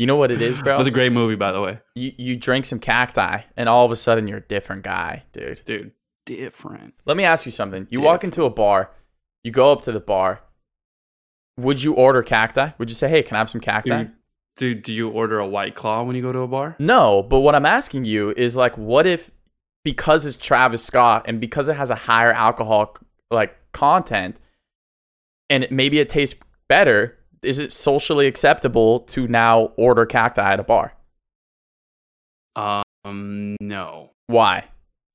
You know what it is, bro? It was a great movie, by the way, you you drink some cacti, and all of a sudden you're a different guy, dude. dude. Different. Let me ask you something. You walk into a bar, you go up to the bar. Would you order cacti? Would you say, "Hey, can I have some cacti"? Dude, dude, do you order a white claw when you go to a bar? No, but what I'm asking you is like, what if because it's Travis Scott and because it has a higher alcohol like content, and maybe it tastes better, is it socially acceptable to now order cacti at a bar? Um, no. Why?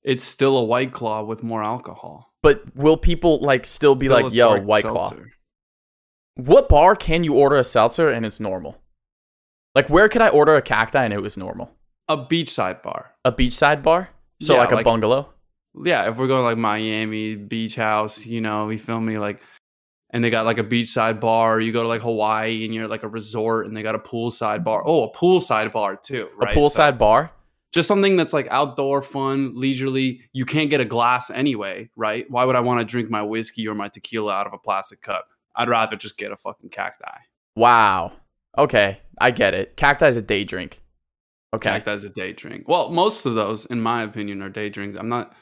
It's still a white claw with more alcohol. But will people like still be Still like, "Yo, White Claw"? What bar can you order a seltzer and it's normal? Like, where could I order a cacti and it was normal? A beachside bar. A beachside bar? So Yeah, like a like- bungalow? Yeah, if we're going like Miami beach house, you know, we feel me like, and they got like a beachside bar. You go to like Hawaii and you're like a resort, and they got a poolside bar. Oh, a poolside bar too, A right? So poolside bar? just something that's like outdoor, fun, leisurely. You can't get a glass anyway, right? Why would I want to drink my whiskey or my tequila out of a plastic cup? I'd rather just get a fucking cacti. Wow. Okay, I get it. Cacti is a day drink. Okay. Cacti is a day drink. Well, most of those, in my opinion, are day drinks. I'm not.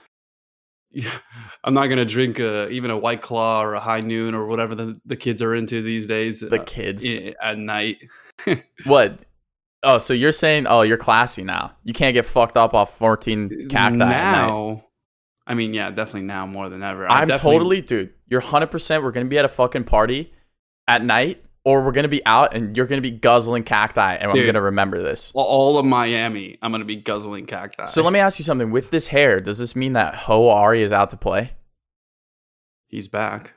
I'm not gonna drink a, even a white claw or a high noon or whatever the, the kids are into these days. The uh, kids. at night. What? Oh, so you're saying, oh, you're classy now. You can't get fucked up off 14 cacti. at night. now, I mean, yeah, definitely now more than ever. I I'm definitely- totally, dude. You're 100%. We're going to be at a fucking party at night, or we're to be out and you're to be guzzling cacti, and I'm going to remember this. well, all of Miami. I'm gonna be guzzling cacti. So let me ask you something. With this hair, does this mean that Hoari is out to play? He's back.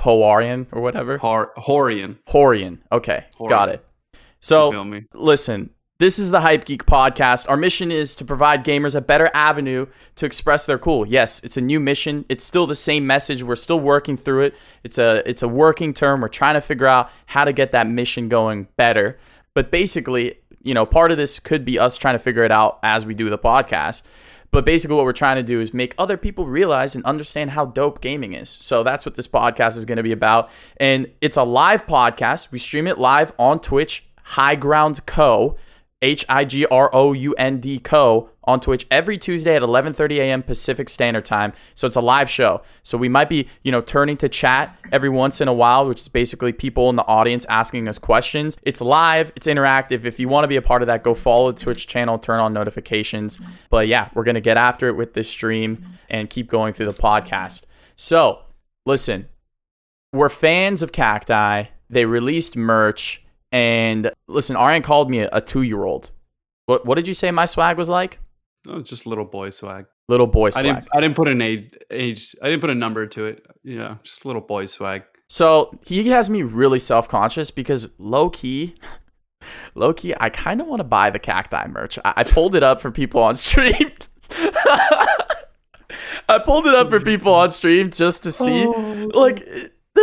Hoarian or whatever? Hor- Horian. Horian. Okay, got it. So listen, this is the Hype Geek podcast. Our mission is to provide gamers a better avenue to express their cool. Yes, it's a new mission. It's still the same message. We're still working through it. It's a it's a working term. We're trying to figure out how to get that mission going better. But basically, you know, part of this could be us trying to figure it out as we do the podcast. But basically, what we're trying to do is make other people realize and understand how dope gaming is. So that's what this podcast is going to be about. And it's a live podcast. We stream it live on Twitch, High Ground Co. H I G R O U N D Co. on Twitch every Tuesday at 11:30 a.m. Pacific Standard Time. So it's a live show. So we might be, you know, turning to chat every once in a while, which is basically people in the audience asking us questions. It's live, it's interactive. If you want to be a part of that, go follow the Twitch channel, turn on notifications. But yeah, we're gonna get after it with this stream and keep going through the podcast. So listen, we're fans of Cacti. They released merch. And listen, Arian called me a, a two year old. What, what did you say my swag was like? Oh, just little boy swag. Little boy I swag. didn't. I didn't put an age. Age. I didn't put a number to it. Yeah, just little boy swag. So he has me really self conscious because low key, low key, I kind of want to buy the cacti merch. I, I pulled it up for people on stream. I pulled it up for people on stream just to see. Oh. Like,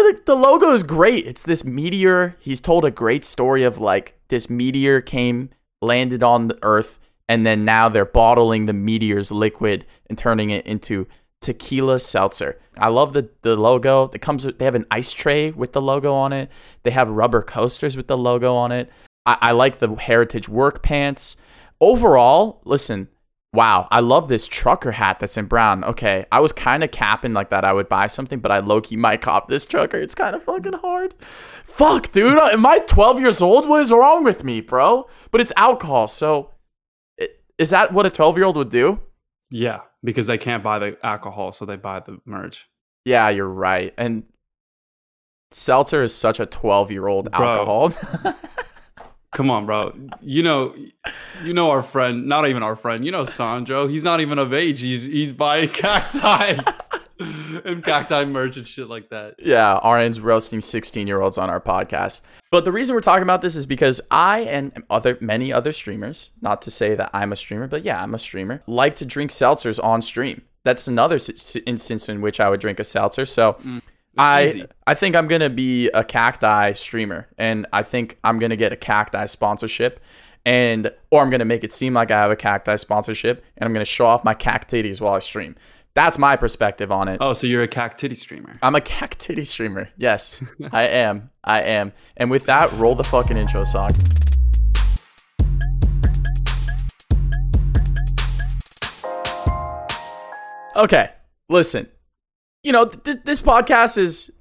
the, the logo is great. It's this meteor. He's told a great story of like this meteor came, landed on the earth, and then now they're bottling the meteor's liquid and turning it into tequila seltzer. I love the the logo. It comes with, they have an ice tray with the logo on it. They have rubber coasters with the logo on it. I, I like the heritage work pants. Overall, listen, wow, I love this trucker hat that's in brown. Okay, I was kind of capping like that I would buy something, but I low key might cop this trucker. It's kind of fucking hard. Fuck, dude. Uh, am I 12 years old? What is wrong with me, bro? But it's alcohol, so is that what a 12 year old would do? Yeah, because they can't buy the alcohol, so they buy the merch. Yeah, you're right. And seltzer is such a 12 year old alcohol. Come on, bro. You know, you know our friend. Not even our friend. You know Sandro. He's not even of age. He's he's buying cacti and cacti merch and shit like that. yeah, Arian's roasting 16 year olds on our podcast. But the reason we're talking about this is because I and other many other streamers, not to say that I'm a streamer, but yeah, I'm a streamer, like to drink seltzers on stream. That's another instance in which I would drink a seltzer. So mm. I. I think I'm gonna be a cacti streamer, and I think I'm gonna get a cacti sponsorship, and or I'm gonna make it seem like I have a cacti sponsorship, and I'm gonna show off my cactities while I stream. That's my perspective on it. Oh, so you're a cactity streamer? I'm a cactity streamer. Yes, I am. I am. And with that, roll the fucking intro song. Okay, listen. You know, th- this podcast is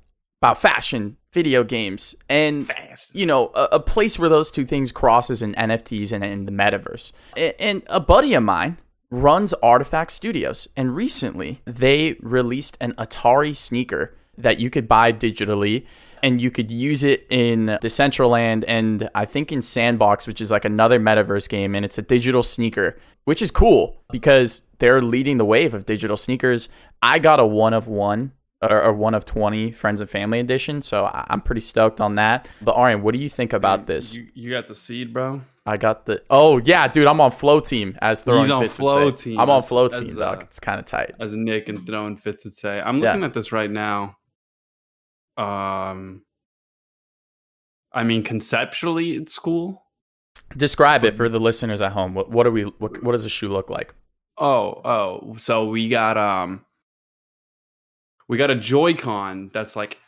about fashion, video games, and you know, a, a place where those two things crosses in NFTs and in the metaverse. A- And a buddy of mine runs RTFKT Studios, and recently they released an Atari sneaker that you could buy digitally. And you could use it in Decentraland and I think in Sandbox, which is like another metaverse game, and it's a digital sneaker, which is cool because they're leading the wave of digital sneakers. I got a one of one or, one of 20 friends and family edition. So I- I'm pretty stoked on that. But Arian, what do you think about this? You, you got the seed, bro. I got the. Oh yeah, dude, I'm on flow team as throwing He's on would flow say. team I'm on flow as, team, dog. uh, It's kind of tight. As Nick and throwing fits would say. I'm Yeah. looking at this right now. Um, I mean, conceptually, it's cool. Describe it for the listeners at home. What, what are we? What, what does a shoe look like? Oh, oh. So we got um we got a Joy-Con that's like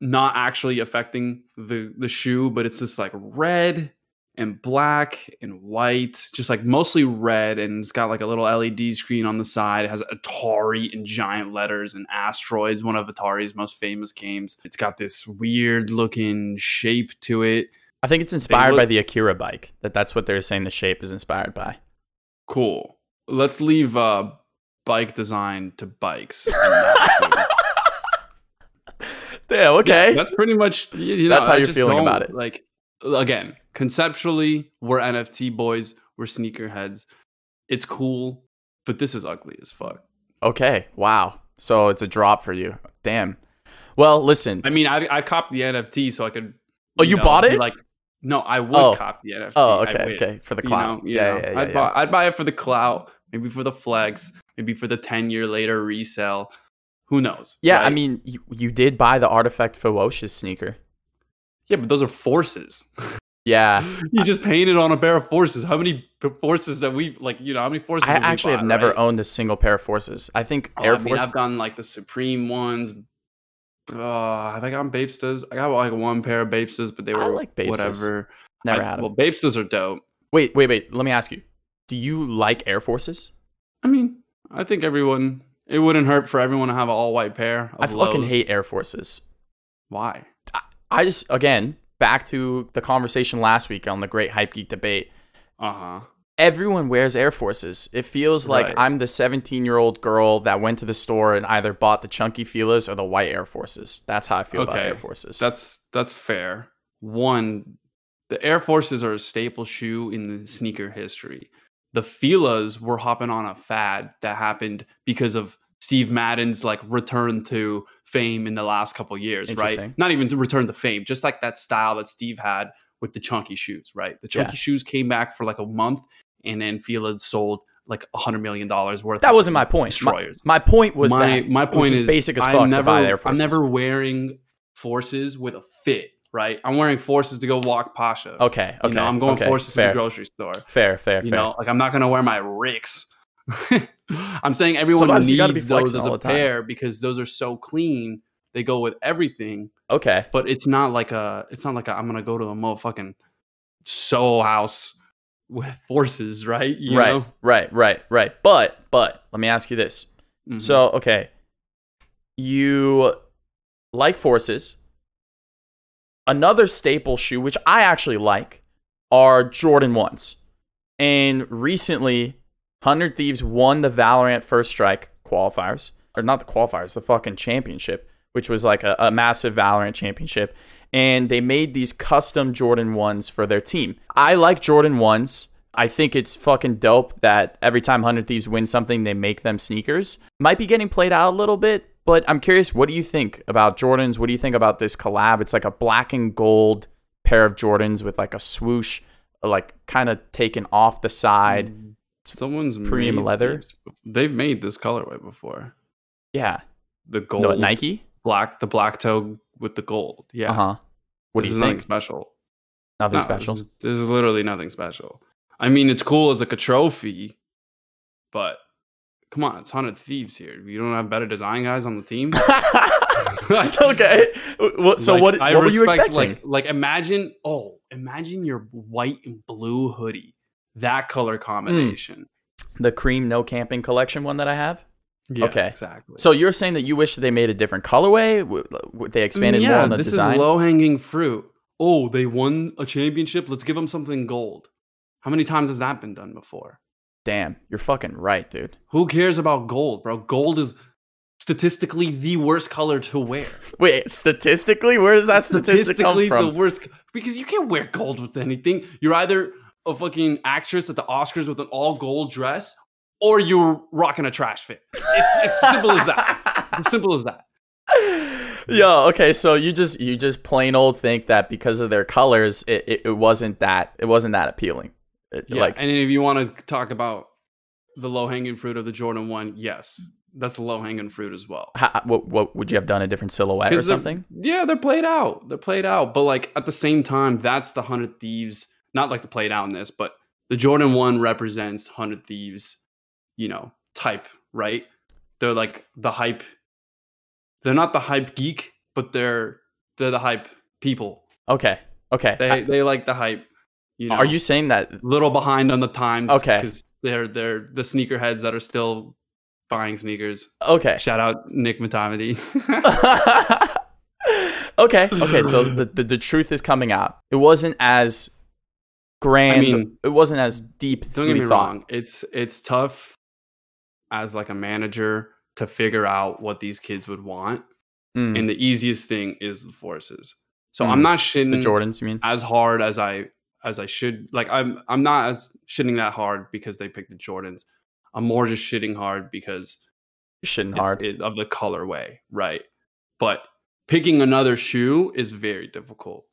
not actually affecting the the shoe, but it's just like red and black and white, just like mostly red, and it's got like a little LED screen on the side. It has Atari in giant letters and Asteroids, one of Atari's most famous games. It's got this weird looking shape to it. I think it's inspired look- by the Akira bike. That that's what they're saying. The shape is inspired by. Cool. Let's leave uh bike design to bikes. and not shoe. Yeah. Okay. That's pretty much you you know, That's how I you're feeling about it. Like again, conceptually, we're NFT boys, we're sneakerheads. It's cool, but this is ugly as fuck. okay. Wow. So it's a drop for you. Damn. Well, listen. I mean, I I copped the NFT so I could. Oh, you bought it? Like, no, I would Oh. cop the NFT. Oh, okay. Okay. For the you clout. know, you yeah, know, yeah, yeah, I'd yeah. buy I'd buy it for the clout, maybe for the flex, maybe for the ten year later resell. Who knows? Yeah, I mean, you, you did buy the RTFKT FEWOCiOUS sneaker. yeah, but those are forces. Yeah, you just painted on a pair of forces. How many forces that we like? You know, how many forces? I actually have never right? owned a single pair of Forces. I think Oh, Air I mean, Force. I've gotten like the Supreme ones. Uh, have I gotten Bapestas? I got like one pair of Bapestas, but they I were like Bapestas. whatever. never I- had them. Well, Bapestas are dope. wait, wait, wait. Let me ask you. Do you like Air Forces? I mean, I think everyone. It wouldn't hurt for everyone to have an all white pair. I fucking Lows. hate Air Forces. Why? I just again back to the conversation last week on the Great Hype Geek debate. Uh huh. Everyone wears Air Forces. It feels like Right. I'm the 17 year old girl that went to the store and either bought the chunky Fila's or the white Air Forces. That's how I feel about Okay. Air Forces. That's that's fair. One, the Air Forces are a staple shoe in the sneaker history. The Fila's were hopping on a fad that happened because of Steve Madden's like return to fame in the last couple years, right? Not even to return to fame, just like that style that Steve had with the chunky shoes, right? The chunky Yeah. shoes came back for like a month, and then Fila sold like a hundred million dollars worth. that of wasn't my point. My, Destroyers. my point was my that my point is basic as I'm fuck never, to buy I'm never wearing forces with a fit, right? I'm wearing forces to go walk Pasha. Okay, okay. You know, I'm going okay, forces fair, to the grocery store. Fair, fair, You fair. know, like I'm not gonna wear my Ricks. I'm saying everyone Sometimes you gotta be needs those as a pair because those are so clean. They go with everything, okay. but it's not like a. It's not like i am gonna go to a motherfucking soul House with forces, right? You right, know? right, right, right. But, but let me ask you this. Mhm. So, okay, you like forces. Another staple shoe, which I actually like, are Jordan ones. And recently, Hundred Thieves won the Valorant First Strike qualifiers, or not the qualifiers, the fucking championship, which was like a, a massive Valorant championship. And they made these custom Jordan ones for their team. I like Jordan ones. I think it's fucking dope that every time 100 Thieves win something, they make them sneakers. Might be getting played out a little bit, but I'm curious, what do you think about Jordans? What do you think about this collab? It's like a black and gold pair of Jordans with like a swoosh, like kind of taken off the side. Mm. Someone's premium made leather? this- They've made this colorway before. Yeah. The gold, No, Nike? Black, the black toe with the gold. Yeah. Uh huh. What do This you is think? Nothing special. Nothing No, special. This is, literally nothing special. I mean, it's cool as like a trophy, but come on, it's hundred thieves here. You don't have better design guys on the team. Okay. Well, so Like, what, I what were you respect, expecting? Like, like imagine, oh, imagine your white and blue hoodie, that color Hmm. combination. the cream no camping collection one that I have? Yeah, Okay. exactly. So you're saying that you wish they made a different colorway? W- w- They expanded mm, yeah, more on the this design. is low hanging fruit. Oh, they won a championship. Let's give them something gold. How many times has that been done before? Damn, you're fucking right, dude. Who cares about gold, bro? Gold is statistically the worst color to wear. Wait, statistically, where does that statistic come statistically from? the worst because you can't wear gold with anything. You're either a fucking actress at the Oscars with an all gold dress, or you're rocking a trash fit. It's as simple as that. As simple as that. Yo, okay, so you just you just plain old think that because of their colors, it, it, it wasn't that it wasn't that appealing. It- Yeah. Like, and if you want to talk about the low hanging fruit of the Jordan One, yes, that's low hanging fruit as well. ha, what what would you have done a different silhouette or something? Yeah, they're played out. They're played out. But like at the same time, that's the hundred thieves. Not like the played out in this, but the Jordan One represents hundred thieves. You know, type right. They're like the hype. They're not the hype geek, but they're they're the hype people. Okay, okay. They they like the hype. You know, Are you saying that? little behind on the times? Okay. because they're they're the sneakerheads that are still buying sneakers. Okay. Shout out Nick Matamidi. okay. Okay. So the, the the truth is coming out. It wasn't as grand. mean, it wasn't as deep. Don't get me thought. wrong. It's it's tough as like a manager to figure out what these kids would want. Mm, And the easiest thing is the forces. So Mm. I'm not shitting the Jordans, you mean? as hard as I as I should. Like I'm I'm not as shitting that hard because they picked the Jordans. I'm more just shitting hard because shitting it- hard. it- of the colorway, right? But picking another shoe is very difficult.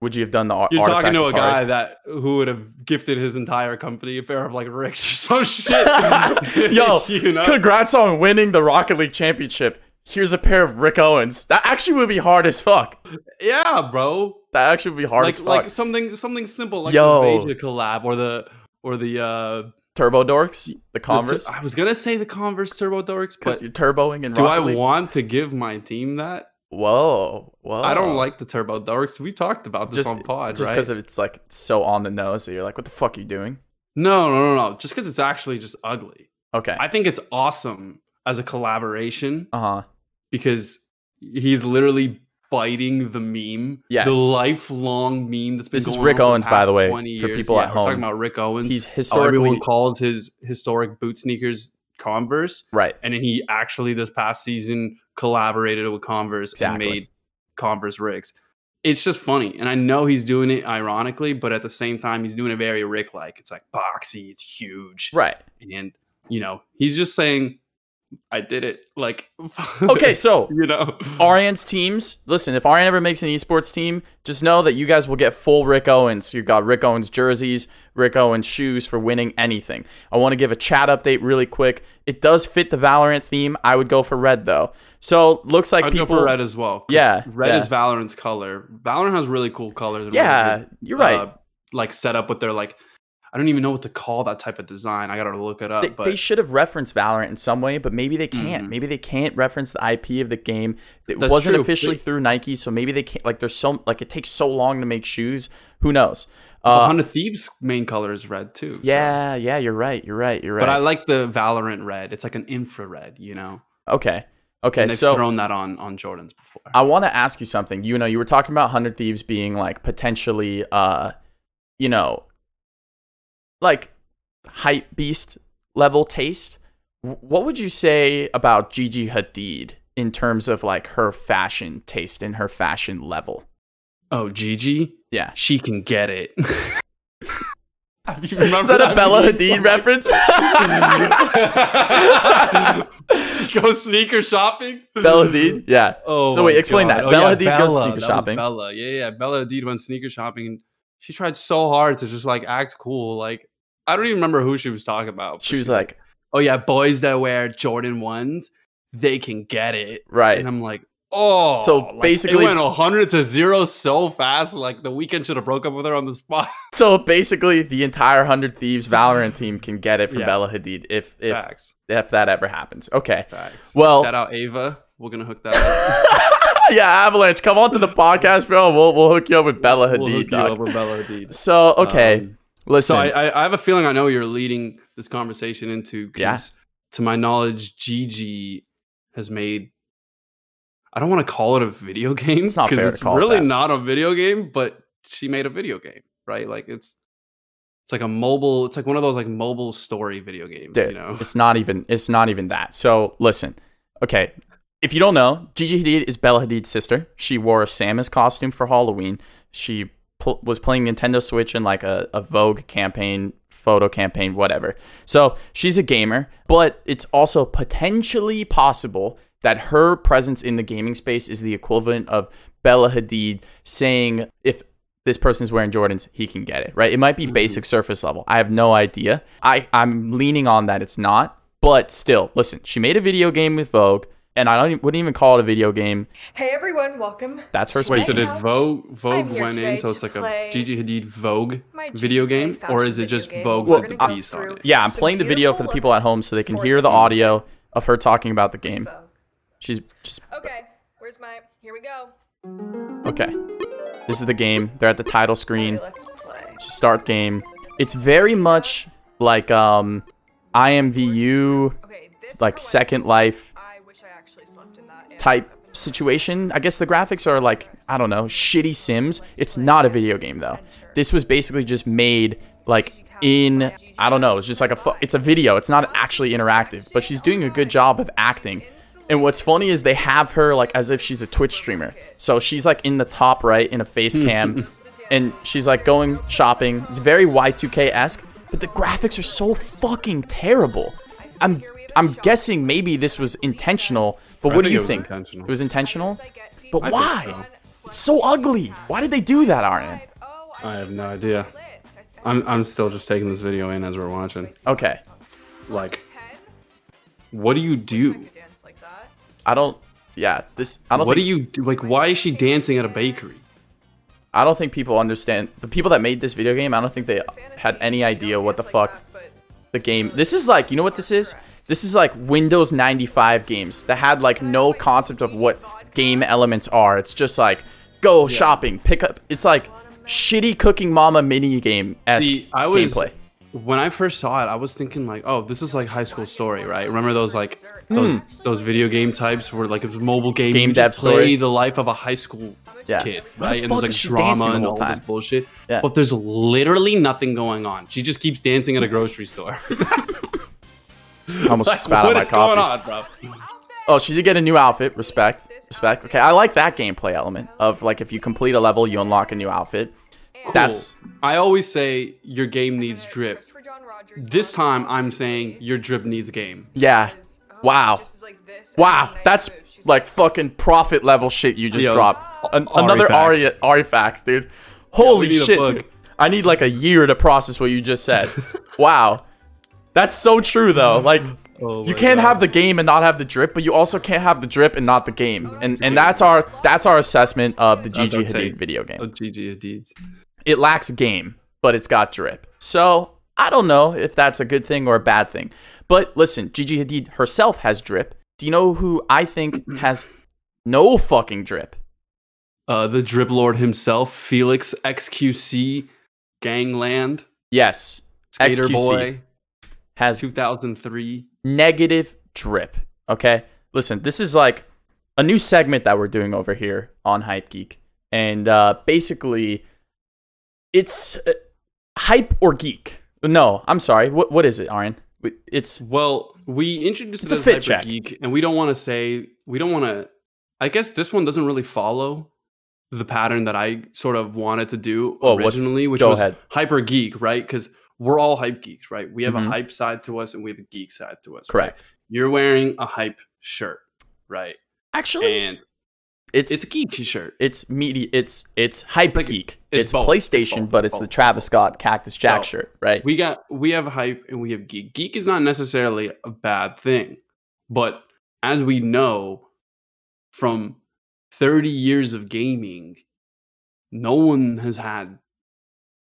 Would you have done the You're talking to a guy that who would have gifted his entire company a pair of like Ricks or some shit. Yo, you know? Congrats on winning the Rocket League championship. Here's a pair of Rick Owens. That actually would be hard as fuck. yeah, bro. That actually would be hard Like as fuck. like something something simple like Yo. the Veja collab or the or the uh Turbo Dorks, the the Converse, tu- I was gonna say the Converse Turbo Dorks, but you're turboing and do I League. want to give my team that? Whoa, whoa! I don't like the Turbo Dorks. We talked about this just on pod, just right? because it's like so on the nose that you're like, what the fuck are you doing? no, no, no, no. Just because it's actually just ugly. Okay. I think it's awesome as a collaboration. Uh huh. because he's literally biting the meme. Yes. The lifelong meme that's been This is Rick Owens, by past the way, 20 for years. people Yeah, at We're talking about Rick Owens. He's how historically everyone calls his historic boot sneakers Converse. right. And then he actually this past season collaborated with Converse Exactly. and made Converse Ricks. It's just funny. And I know he's doing it ironically, but at the same time, he's doing it very Rick like. It's like boxy, it's huge. Right. And, you know, he's just saying, I did it. Like, Okay, so you know, Arian's teams. Listen, if Arian ever makes an esports team, just know that you guys will get full Rick Owens. You got Rick Owens jerseys, Rick Owens shoes for winning anything. I want to give a chat update really quick. It does fit the Valorant theme. I would go for red though. So looks like I'd people. go for red as well. Yeah, red yeah. is Valorant's color. Valorant has really cool colors. Yeah, really good, you're right. uh, like set up with their like, I don't even know what to call that type of design. I gotta look it up. they, but they should have referenced Valorant in some way, but maybe they can't. Mhm. Maybe they can't reference the IP of the game. It That's wasn't true. officially They- through Nike, so maybe they can't. Like, there's so like it takes so long to make shoes. Who knows? the Uh, Hundred Thieves main color is red too. so- yeah, yeah, you're right. You're right. You're right. but I like the Valorant red. It's like an infrared, you know. okay, okay. So thrown that on on Jordans before. I want to ask you something. You know, you were talking about Hundred Thieves being like potentially, uh, you know, like hype beast level taste. What would you say about Gigi Hadid in terms of like her fashion taste and her fashion level? oh, Gigi, Yeah. she can get it. You that a Bella meme? Hadid reference? she goes sneaker shopping. Bella Hadid? Yeah. Oh, So wait, explain God. that. Oh, Bella yeah, Hadid goes sneaker That shopping. Bella, yeah, yeah. Bella Hadid went sneaker shopping, and she tried so hard to just like act cool. Like I don't even remember who she was talking about. She was like, "Oh yeah, boys that wear Jordan ones, they can get it." right. And I'm like, "Oh." So like, basically- it went 100 to zero so fast. Like the Weeknd should have broke up with her on the spot. So basically, the entire Hundred Thieves Valorant team can get it from Yeah. Bella Hadid if if Facts. if that ever happens. Okay. Facts. Well- shout out Ava. We're gonna hook that up. yeah, Avalanche, come on to the podcast, bro. We'll we'll hook you up with Bella Hadid. we'll hook you dog. up with Bella Hadid. So okay, Um, listen. So I, I, I have a feeling I know you're leading this conversation into because to my knowledge, Gigi has made. I don't want to call it a video game It's not it's call it really not a video game, but she made a video game, right? Like it's it's like a mobile. It's like one of those like mobile story video games. Dude, you know, it's not even it's not even that. So listen, okay. If you don't know, Gigi Hadid is Bella Hadid's sister. She wore a Samus costume for Halloween. She pl- was playing Nintendo Switch in like a, a Vogue campaign, photo campaign, whatever. So she's a gamer, but it's also potentially possible that her presence in the gaming space is the equivalent of Bella Hadid saying, if this person's wearing Jordans, he can get it, right? It might be mm-hmm. basic surface level. I have no idea. I, I'm leaning on that it's not, but still, listen, she made a video game with Vogue, and I don't, e- wouldn't even call it a video game. Hey everyone, welcome. That's her Wait, so did Vogue Vogue went in? So it's like a Gigi Hadid Vogue video game, or is it just. Vogue with the piece on it? Yeah, I'm playing the video for the people at home so they can hear the audio of her talking about the game. She's just Okay, where's my? Here we go. okay. This is the game. They're at the title screen. Let's play. Start game. It's very much like um IMVU like Second Life type situation. I guess the graphics are like I don't know, shitty Sims. It's not a video game though. This was basically just made like in I don't know. It's just like a fu- it's a video. It's not actually interactive, but she's doing a good job of acting. And what's funny is they have her like as if she's a Twitch streamer. So she's like in the top right in a face cam and she's like going shopping. It's very Y2K-esque, but the graphics are so fucking terrible. I'm I'm guessing maybe this was intentional, but I what do you it think? It was intentional? But I why? so. It's so ugly. Why did they do that, Aryan? Oh, I have no idea. I'm I'm still just taking this video in as we're watching. Okay. Like, what do you do? Dance like that. I don't yeah, this I don't What do you do? Like, why is she dancing at a bakery? I don't think people understand the people that made this video game, I don't think they had any idea what the fuck the game. This is like, you know what this is? This is like Windows 95 games that had like no concept of what game elements are. It's just like go shopping, pick up. It's like shitty cooking mama mini game as gameplay. when I first saw it, I was thinking like, oh, this is like High School Story, right? Remember those like hmm. those those video game types where like it was a mobile game. Game you dev just play story. the life of a high school Yeah. kid, the right? And there's like drama and all this bullshit. Yeah. But there's literally nothing going on. She just keeps dancing at a grocery store. I almost Like, spat out what my is coffee. going on, bro? Oh, she did get a new outfit. Respect. Respect. Okay, I like that gameplay element of like if you complete a level, you unlock a new outfit. That's Cool. I always say your game needs drip. This time I'm saying your drip needs game. yeah. Wow. Wow, that's like fucking prophet level shit you just Yo, dropped. An- another Ari. Ari fact, dude. Holy a shit. dude. I need like a year to process what you just said. wow. That's so true though. Like Oh you can't God. have the game and not have the drip, but you also can't have the drip and not the game. And and that's our that's our assessment of the That's Gigi. Hadid video game. Oh, Gigi Hadid's. It lacks game, but it's got drip. So I don't know if that's a good thing or a bad thing. But listen, Gigi Hadid herself has drip. Do you know who I think has no fucking drip? Uh, the drip lord himself, Felix XQC, Gangland, Yes, Skater XQC Boy, has 2003. negative drip. Okay, listen, this is like a new segment that we're doing over here on Hype Geek, and uh, basically, it's uh, hype or geek. No, I'm sorry. What what is it, Aryan? It's Well, we introduced It's it a fit Hyper check. Geek, and we don't want to say we don't want to. I guess this one doesn't really follow the pattern that I sort of wanted to do Oh, originally, which was ahead. hyper geek, right? Because we're all hype geeks, right? We have Mhm. a hype side to us, and we have a geek side to us. right? correct. You're wearing a hype shirt, right? Actually, And it's it's a geeky shirt. it's media. It's it's hype Like, geek. it's It's. It's PlayStation, both. but it's the. Travis Scott Cactus Jack So, shirt, right? we got we have hype and we have geek. Geek is not necessarily a bad thing, but as we know from 30 years of gaming, no one has had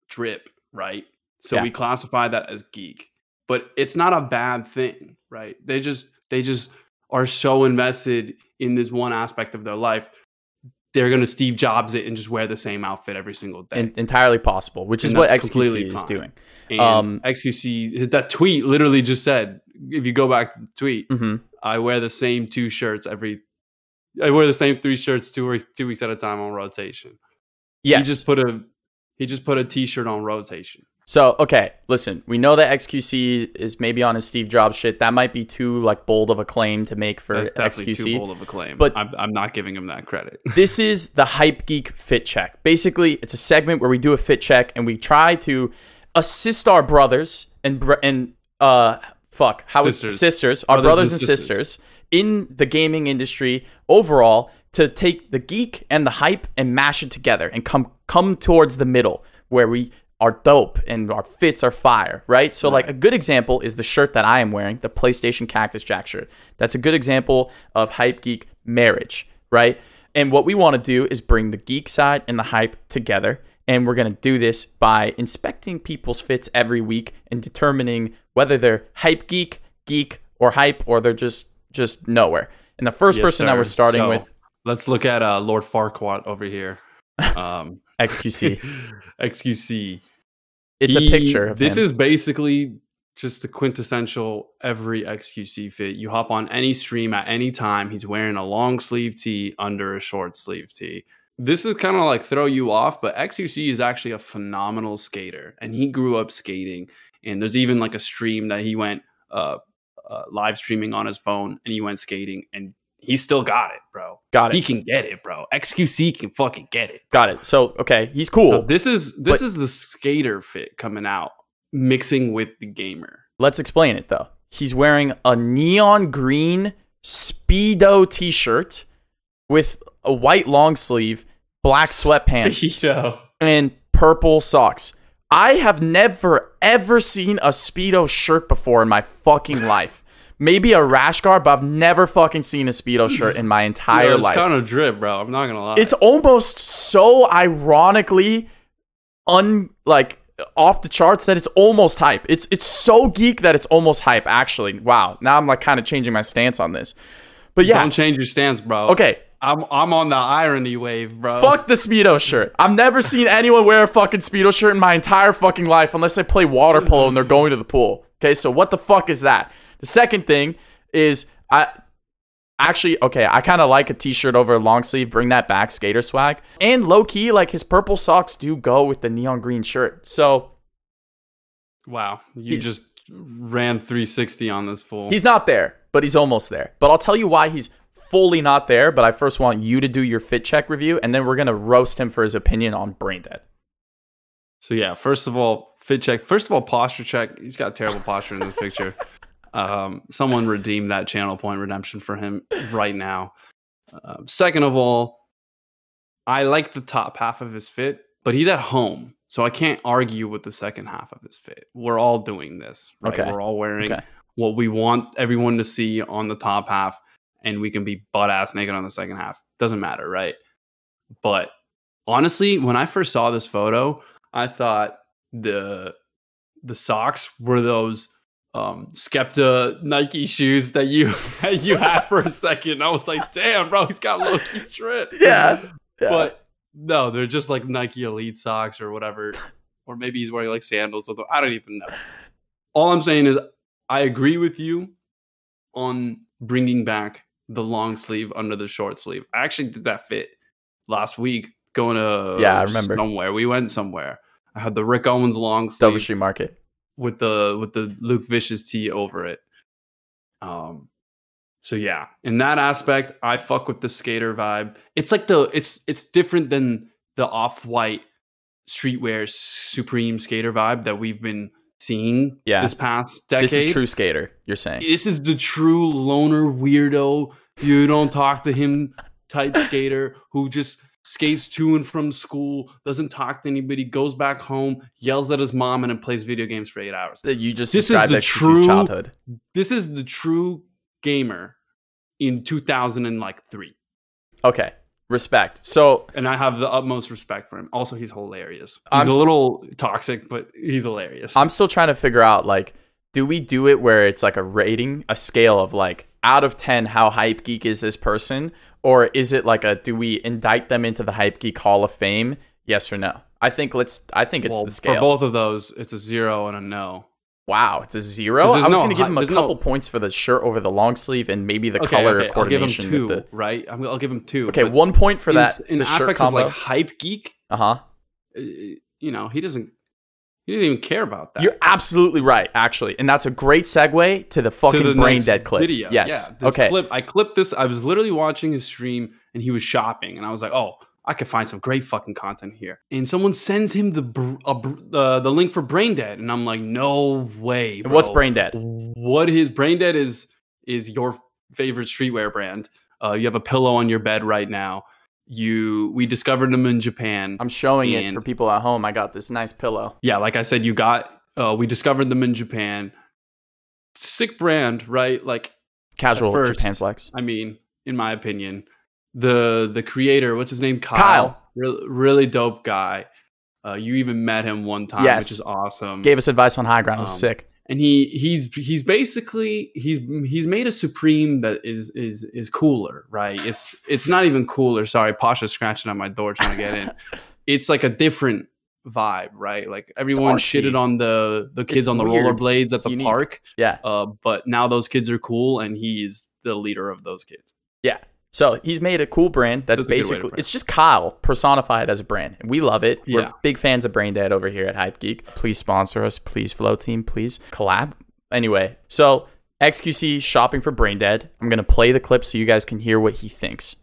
drip, right? So Yeah. we classify that as geek. But it's not a bad thing, right? They just they just are so invested in this one aspect of their life. they're gonna Steve Jobs it and just wear the same outfit every single day. En- entirely possible, which is what XQC is doing. And um, XQC that tweet literally just said, if you go back to the tweet, hmm I wear the same two shirts every. I wear the same three shirts two or two weeks at a time on rotation. Yes. He just put a he just put a t-shirt on rotation. So okay, listen, we know that XQC is maybe on his Steve Jobs shit. That might be too like bold of a claim to make for That's definitely too XQC. bold of a claim. But- I'm, I'm not giving him that credit. this is the Hype Geek Fit Check. Basically, it's a segment where we do a fit check and we try to assist our brothers and br- and uh fuck how Sisters. sisters, our brothers, Brothers and and sisters. sisters. in the gaming industry overall to take the geek and the hype and mash it together and come come towards the middle where we are dope and our fits are fire, right? So like a good example is the shirt that I am wearing, the PlayStation Cactus Jack shirt. That's a good example of hype geek marriage, right? And what we want to do is bring the geek side and the hype together. And we're going to do this by inspecting people's fits every week and determining whether they're hype geek, geek, or hype, or they're just just nowhere. And the first Yes, person that we're starting So, with, Let's look at uh, Lord Farquaad over here. Um, XQC. XQC. It's a picture of this him. is basically just the quintessential every XQC fit. You hop on any stream at any time. He's wearing a long sleeve tee under a short sleeve tee. This is kind of like throw you off, but XQC is actually a phenomenal skater, and he grew up skating. And there's even like a stream that he went uh, uh, live streaming on his phone, and he went skating, and he still got it, bro. Got it. He can get it, bro. XQC can fucking get it. Got it. So okay, he's So cool. this is this But- is the skater fit coming out, mixing with the gamer. Let's explain it though. He's wearing a neon green speedo t-shirt with a white long sleeve, black sweatpants, Speedo. and purple socks. I have never ever seen a speedo shirt before in my fucking life. Maybe a rash guard, but I've never fucking seen a speedo shirt in my entire Yo, it's life. kind of drip, bro. I'm not gonna lie. it's almost so ironically un like off the charts that it's almost hype. It's it's so geek that it's almost hype actually. Wow. Now I'm like kind of changing my stance on this. But yeah. Don't change your stance, bro. Okay. I'm I'm on the irony wave, bro. Fuck the speedo shirt. I've never seen anyone wear a fucking speedo shirt in my entire fucking life unless they play water polo and they're going to the pool. Okay, so what the fuck is that? The second thing is I actually okay, I kind of like a t-shirt over a long sleeve, bring that back skater swag. And low key like his purple socks do go with the neon green shirt. So, Wow, you just ran 360 on this fool. he's not there, but he's almost there. But I'll tell you why he's fully not there, but I first want you to do your fit check review and then we're going to roast him for his opinion on brain dead. So yeah, first of all, fit check. First of all, posture check. He's got terrible posture in this picture. Um, someone redeem that channel point redemption for him right now. Uh, second of all, I like the top half of his fit, but he's at home, so I can't argue with the second half of his fit. We're all doing this, right? Okay. We're all wearing Okay. what we want everyone to see on the top half, and we can be butt ass naked on the second half. Doesn't matter, right? But honestly, when I first saw this photo, I thought the the socks were those um Skepta Nike shoes that you that you had for a second. I was like, damn, bro, he's got low key trip. Yeah. But no, they're just like Nike Elite socks or whatever. Or maybe he's wearing like sandals them. I don't even know. All I'm saying is I agree with you on bringing back the long sleeve under the short sleeve. I actually did that fit last week going to Yeah, I remember. somewhere. We went somewhere. I had the Rick Owens long sleeve Street Market. With the with the Luke Vicious tee over it. Um so yeah, in that aspect, I fuck with the skater vibe. It's like the it's it's different than the off-white streetwear supreme skater vibe that we've been seeing Yeah. this past decade. This is true skater, you're saying. This is the true loner weirdo. You don't talk to him type skater who just skates to and from school, doesn't talk to anybody, goes back home, yells at his mom, and then plays video games for eight hours. That you just This is the true- childhood. This is the true gamer in 2003. Okay. Respect. So And I have the utmost respect for him. Also, he's hilarious. He's I'm a little toxic, but he's hilarious. I'm still trying to figure out like, do we do it where it's like a rating, a scale of like out of 10 how hype geek is this person or is it like a do we indict them into the hype geek hall of fame yes or no i think let's i think it's well, the scale for both of those, it's a zero and a no. wow it's a zero. i was no gonna give him a there's no- couple points for the shirt over the long sleeve and maybe the Okay, color okay, I'll give him two, with right? I'm, I'll give him two. okay one point for in, that in the aspects of like hype geek. uh-huh uh, You know, he doesn't. He didn't even care about that. you're absolutely right actually and that's a great segue to the fucking to the brain dead clip Video. yes Yeah, this okay Clip. I clipped this. I was literally watching his stream, and he was shopping, and I was like, "Oh, I could find some great fucking content here." And someone sends him the br- uh, br- the the link for Brain Dead, and I'm like, "No way." What's brain dead What his Brain Dead is is your favorite streetwear brand. Uh, you have a pillow on your bed right now. You we discovered them in Japan. i'm showing it for people at home i got this nice pillow yeah, like I said, you got uh, we discovered them in Japan. Sick brand, right? Like casual first, japan flex I mean, in my opinion, the the creator, what's his name? Kyle. Kyle. Really, really dope guy. Uh, you even met him one time, Yes. which is awesome. gave us advice on high ground it was Um, sick and he he's he's basically he's he's made a supreme that is is is cooler, right? It's it's not even cooler. Sorry, Pasha's scratching on my door trying to get in. it's like a different vibe, right? Like everyone shitted on the the kids It's on the weird. rollerblades at the unique. park, yeah uh, but now those kids are cool, and he's the leader of those kids. Yeah. So he's made a cool brand that's, That's a good way to basically brand. it's just Kyle personified as a brand. And we love it. We're big fans of Brain Dead over here at Hype Geek. Please sponsor us. Please Flow Team. Please collab. Anyway, so XQC shopping for Brain Dead. I'm gonna play the clip so you guys can hear what he thinks.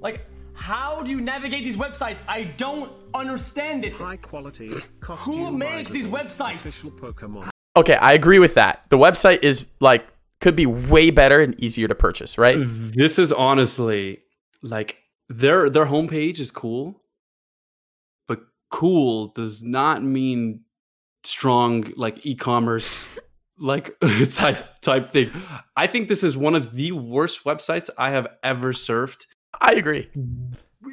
Like, how do you navigate these websites? I don't understand it. High quality. Who makes these websites? Official Pokemon. Okay, I agree with that. The website is like could be way better and easier to purchase, right? This is honestly like their their homepage is cool, but cool does not mean strong like e-commerce like type type thing. I think this is one of the worst websites I have ever surfed. I agree.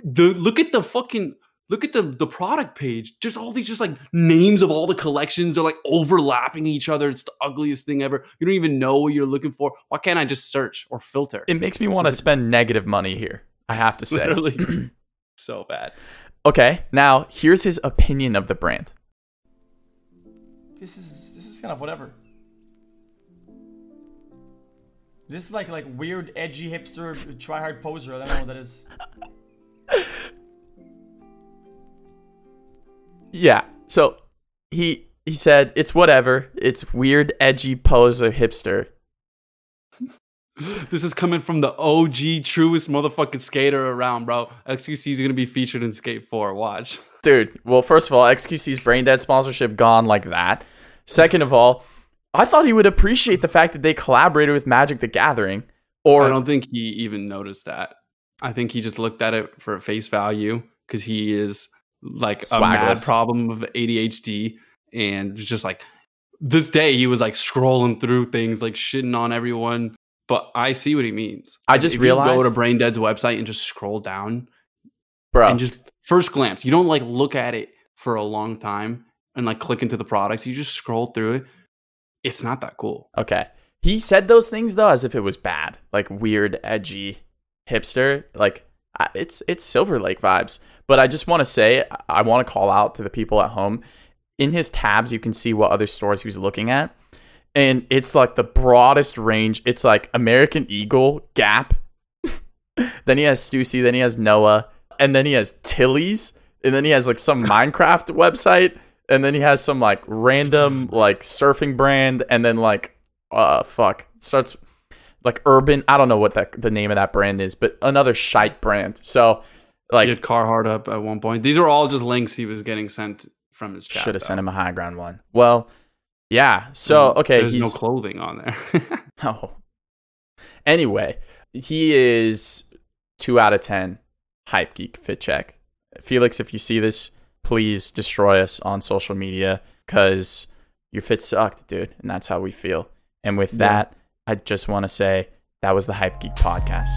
The look at the fucking look at the the product page. There's all these just like names of all the collections. They're like overlapping each other. It's the ugliest thing ever. You don't even know what you're looking for. Why can't I just search or filter? It makes me want to spend negative money here. I have to say. Literally so bad. Okay, now here's his opinion of the brand. This is this is kind of whatever. This is like like weird, edgy hipster, try hard poser. I don't know what that is. Yeah. So he he said it's whatever. It's weird, edgy poser hipster. This is coming from the OG truest motherfucking skater around, bro. XQC is gonna be featured in Skate 4. Watch. Dude, well, first of all, XQC's Brain Dead sponsorship gone like that. Second of all, I thought he would appreciate the fact that they collaborated with Magic the Gathering. Or I don't think he even noticed that. I think he just looked at it for a face value because he is like a mad problem of ADHD and just like this day he was like scrolling through things like shitting on everyone. But I see what he means. I just if you go to Brain Dead's website and just scroll down bro, and just first glance, you don't like look at it for a long time and like click into the products. You just scroll through it. It's not that cool. okay. He said those things though as if it was bad, like weird, edgy, hipster. Like it's it's Silver Lake vibes. But I just want to say, I- want to call out to the people at home. In his tabs, you can see what other stores he's looking at, and it's like the broadest range. It's like American Eagle, Gap. then he has Stussy. Then he has Noah, and then he has Tilly's, and then he has like some Minecraft website, and then he has some like random like surfing brand, and then like uh fuck starts like urban. I don't know what that the name of that brand is, but another shite brand. So like he had Carhartt up at one point. These are all just links he was getting sent from his chat. should have sent him a high ground one. Well, yeah. So okay, There's he's no clothing on there. oh. Anyway, he is two out of ten. Hype geek fit check. Felix, if you see this, please destroy us on social media because your fit sucked, dude, and that's how we feel. And with Yeah. that, I just want to say that was the Hype Geek podcast.